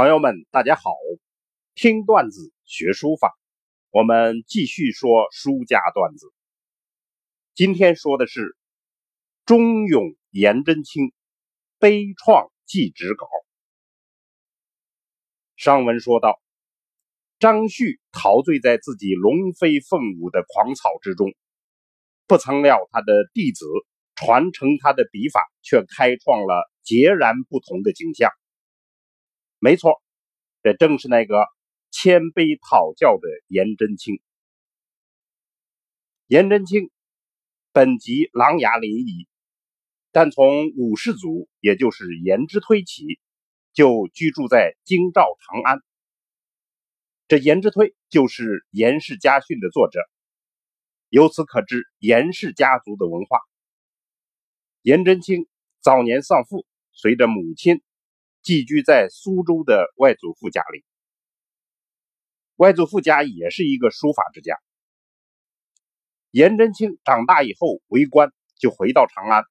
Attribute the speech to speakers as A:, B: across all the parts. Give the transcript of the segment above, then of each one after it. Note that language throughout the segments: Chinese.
A: 朋友们，大家好！听段子学书法，我们继续说书家段子。今天说的是忠勇颜真卿悲怆祭侄稿。上文说到，张旭陶醉在自己龙飞凤舞的狂草之中，不曾料他的弟子传承他的笔法，却开创了截然不同的景象。没错，这正是那个谦卑讨教的颜真卿。颜真卿本籍琅琊临沂，但从五世祖，也就是颜之推起，就居住在京兆长安。这颜之推就是颜氏家训的作者，由此可知颜氏家族的文化。颜真卿早年丧父，随着母亲。寄居在苏州的外祖父家里，外祖父家也是一个书法之家。颜真卿长大以后为官，就回到长安，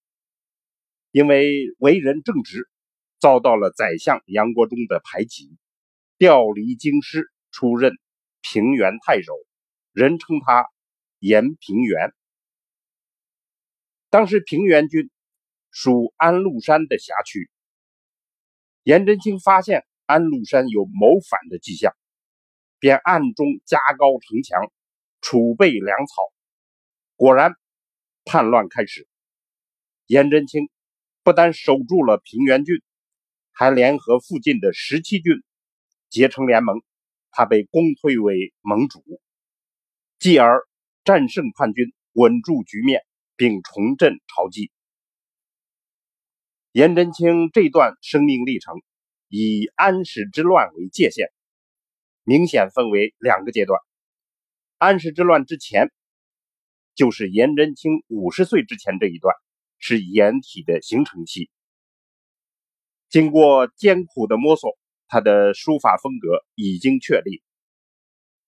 A: 因为为人正直，遭到了宰相杨国忠的排挤，调离京师，出任平原太守，人称他颜平原。当时平原郡属安禄山的辖区。颜真卿发现安禄山有谋反的迹象，便暗中加高城墙，储备粮草。果然，叛乱开始。颜真卿不但守住了平原郡，还联合附近的十七郡结成联盟，他被公推为盟主，继而战胜叛军，稳住局面，并重振朝基。颜真卿这段生命历程，以安史之乱为界限，明显分为两个阶段。安史之乱之前，就是颜真卿五十岁之前这一段，是颜体的形成期。经过艰苦的摸索，他的书法风格已经确立。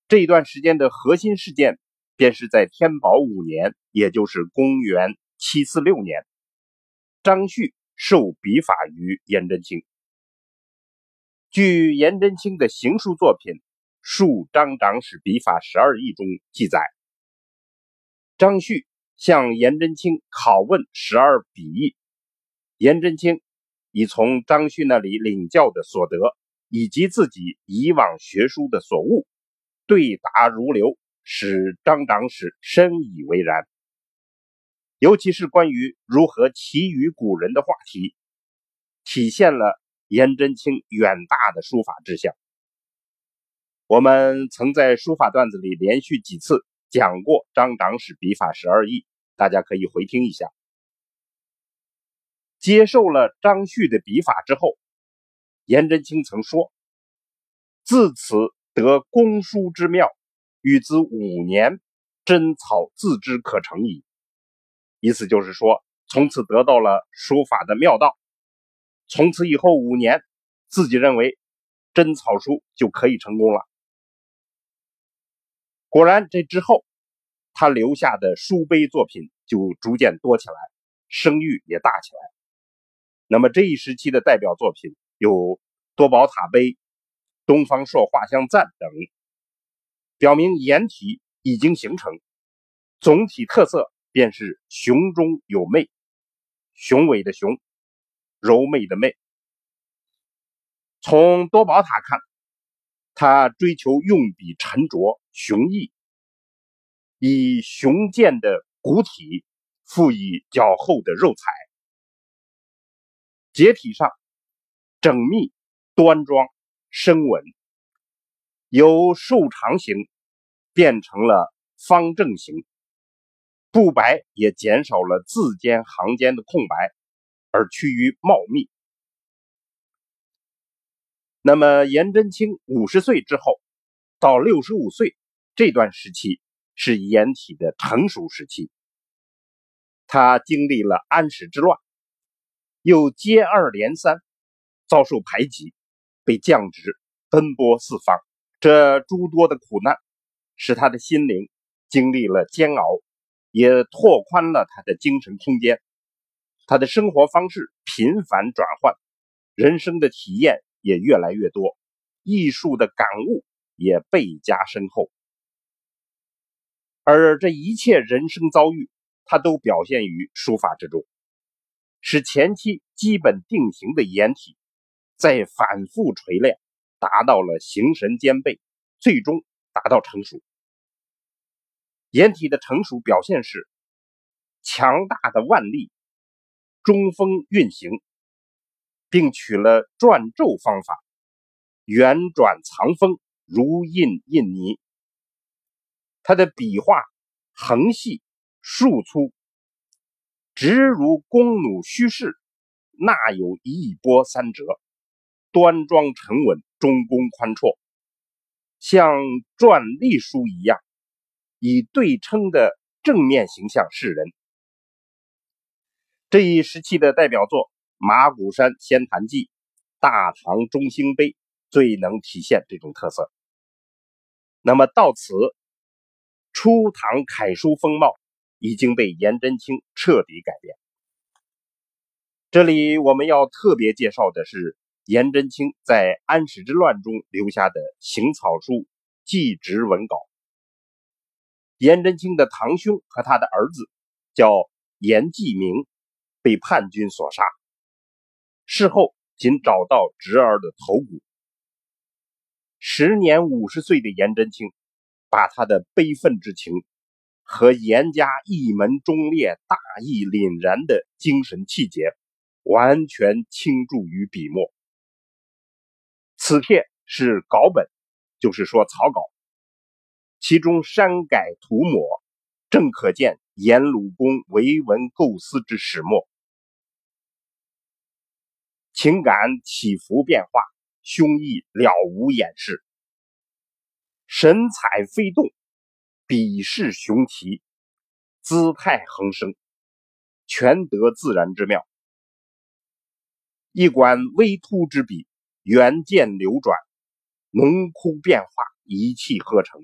A: 这一段时间的核心事件，便是在天宝五年，也就是公元七四六年，张旭。授笔法于颜真卿。据颜真卿的行书作品《述张长史笔法十二义》中记载，张旭向颜真卿拷问十二笔意，颜真卿已从张旭那里领教的所得，以及自己以往学书的所悟，对答如流，使张长史深以为然。尤其是关于如何奇于古人的话题，体现了颜真卿远大的书法志向。我们曾在书法段子里连续几次讲过张长史笔法十二意，大家可以回听一下。接受了张旭的笔法之后，颜真卿曾说：“自此得公书之妙，与之五年，真草自知可成矣。”意思就是说，从此得到了书法的妙道，从此以后五年，自己认为真草书就可以成功了。果然，这之后他留下的书碑作品就逐渐多起来，声誉也大起来。那么这一时期的代表作品有《多宝塔碑》《东方朔画像赞》等，表明颜体已经形成，总体特色。便是雄中有媚，雄伟的雄，柔媚的媚。从多宝塔看，他追求用笔沉着雄毅，以雄健的骨体赋予较厚的肉彩，结体上整密端庄生稳，由瘦长型变成了方正型。不白也减少了字间行间的空白，而趋于茂密。那么颜真卿五十岁之后到六十五岁这段时期是颜体的成熟时期。他经历了安史之乱，又接二连三遭受排挤，被降职，奔波四方。这诸多的苦难使他的心灵经历了煎熬。也拓宽了他的精神空间，他的生活方式频繁转换，人生的体验也越来越多。艺术的感悟也倍加深厚。而这一切人生遭遇，他都表现于书法之中，使前期基本定型的颜体，在反复锤炼，达到了形神兼备，最终达到成熟。颜体的成熟表现是强大的腕力，中锋运行，并取了转轴方法，圆转藏锋，如印印泥。他的笔画横细竖粗，直如弓弩虚势，那有一波三折，端庄沉稳，中宫宽绰，像篆隶书一样，以对称的正面形象示人。这一时期的代表作《马鼓山仙坛记》《大唐中兴碑》最能体现这种特色。那么到此。初唐楷书风貌已经被颜真卿彻底改变。这里我们要特别介绍的是颜真卿在安史之乱中留下的行草书祭侄文稿。颜真卿的堂兄和他的儿子叫颜季明，被叛军所杀。事后仅找到侄儿的头骨。时年五十岁的颜真卿。把他的悲愤之情和严家一门忠烈、大义凛然的精神气节，完全倾注于笔墨。此帖是稿本，就是说草稿，其中删改涂抹，正可见颜鲁公为文构思之始末。情感起伏变化，胸臆了无掩饰。神采飞动，笔势雄奇，姿态横生，全得自然之妙。一管微凸之笔，圆剑流转，浓枯变化，一气呵成。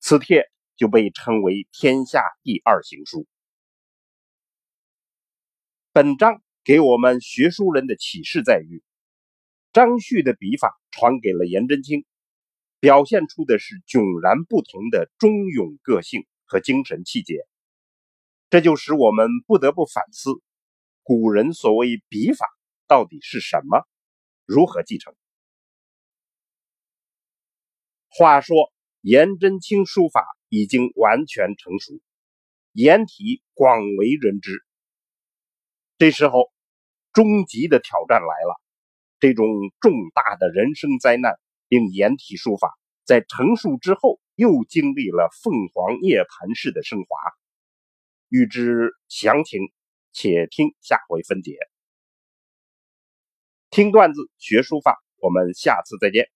A: 此帖就被称为天下第二行书。本章给我们学书人的启示在于，张旭的笔法传给了颜真卿。表现出的是迥然不同的忠勇个性和精神气节，这就使我们不得不反思：古人所谓笔法到底是什么？如何继承？话说颜真卿书法已经完全成熟，颜体广为人知。这时候，终极的挑战来了，这种重大的人生灾难。令颜体书法在成熟之后，又经历了凤凰涅槃式的升华。欲知详情，且听下回分解。听段子学书法，我们下次再见。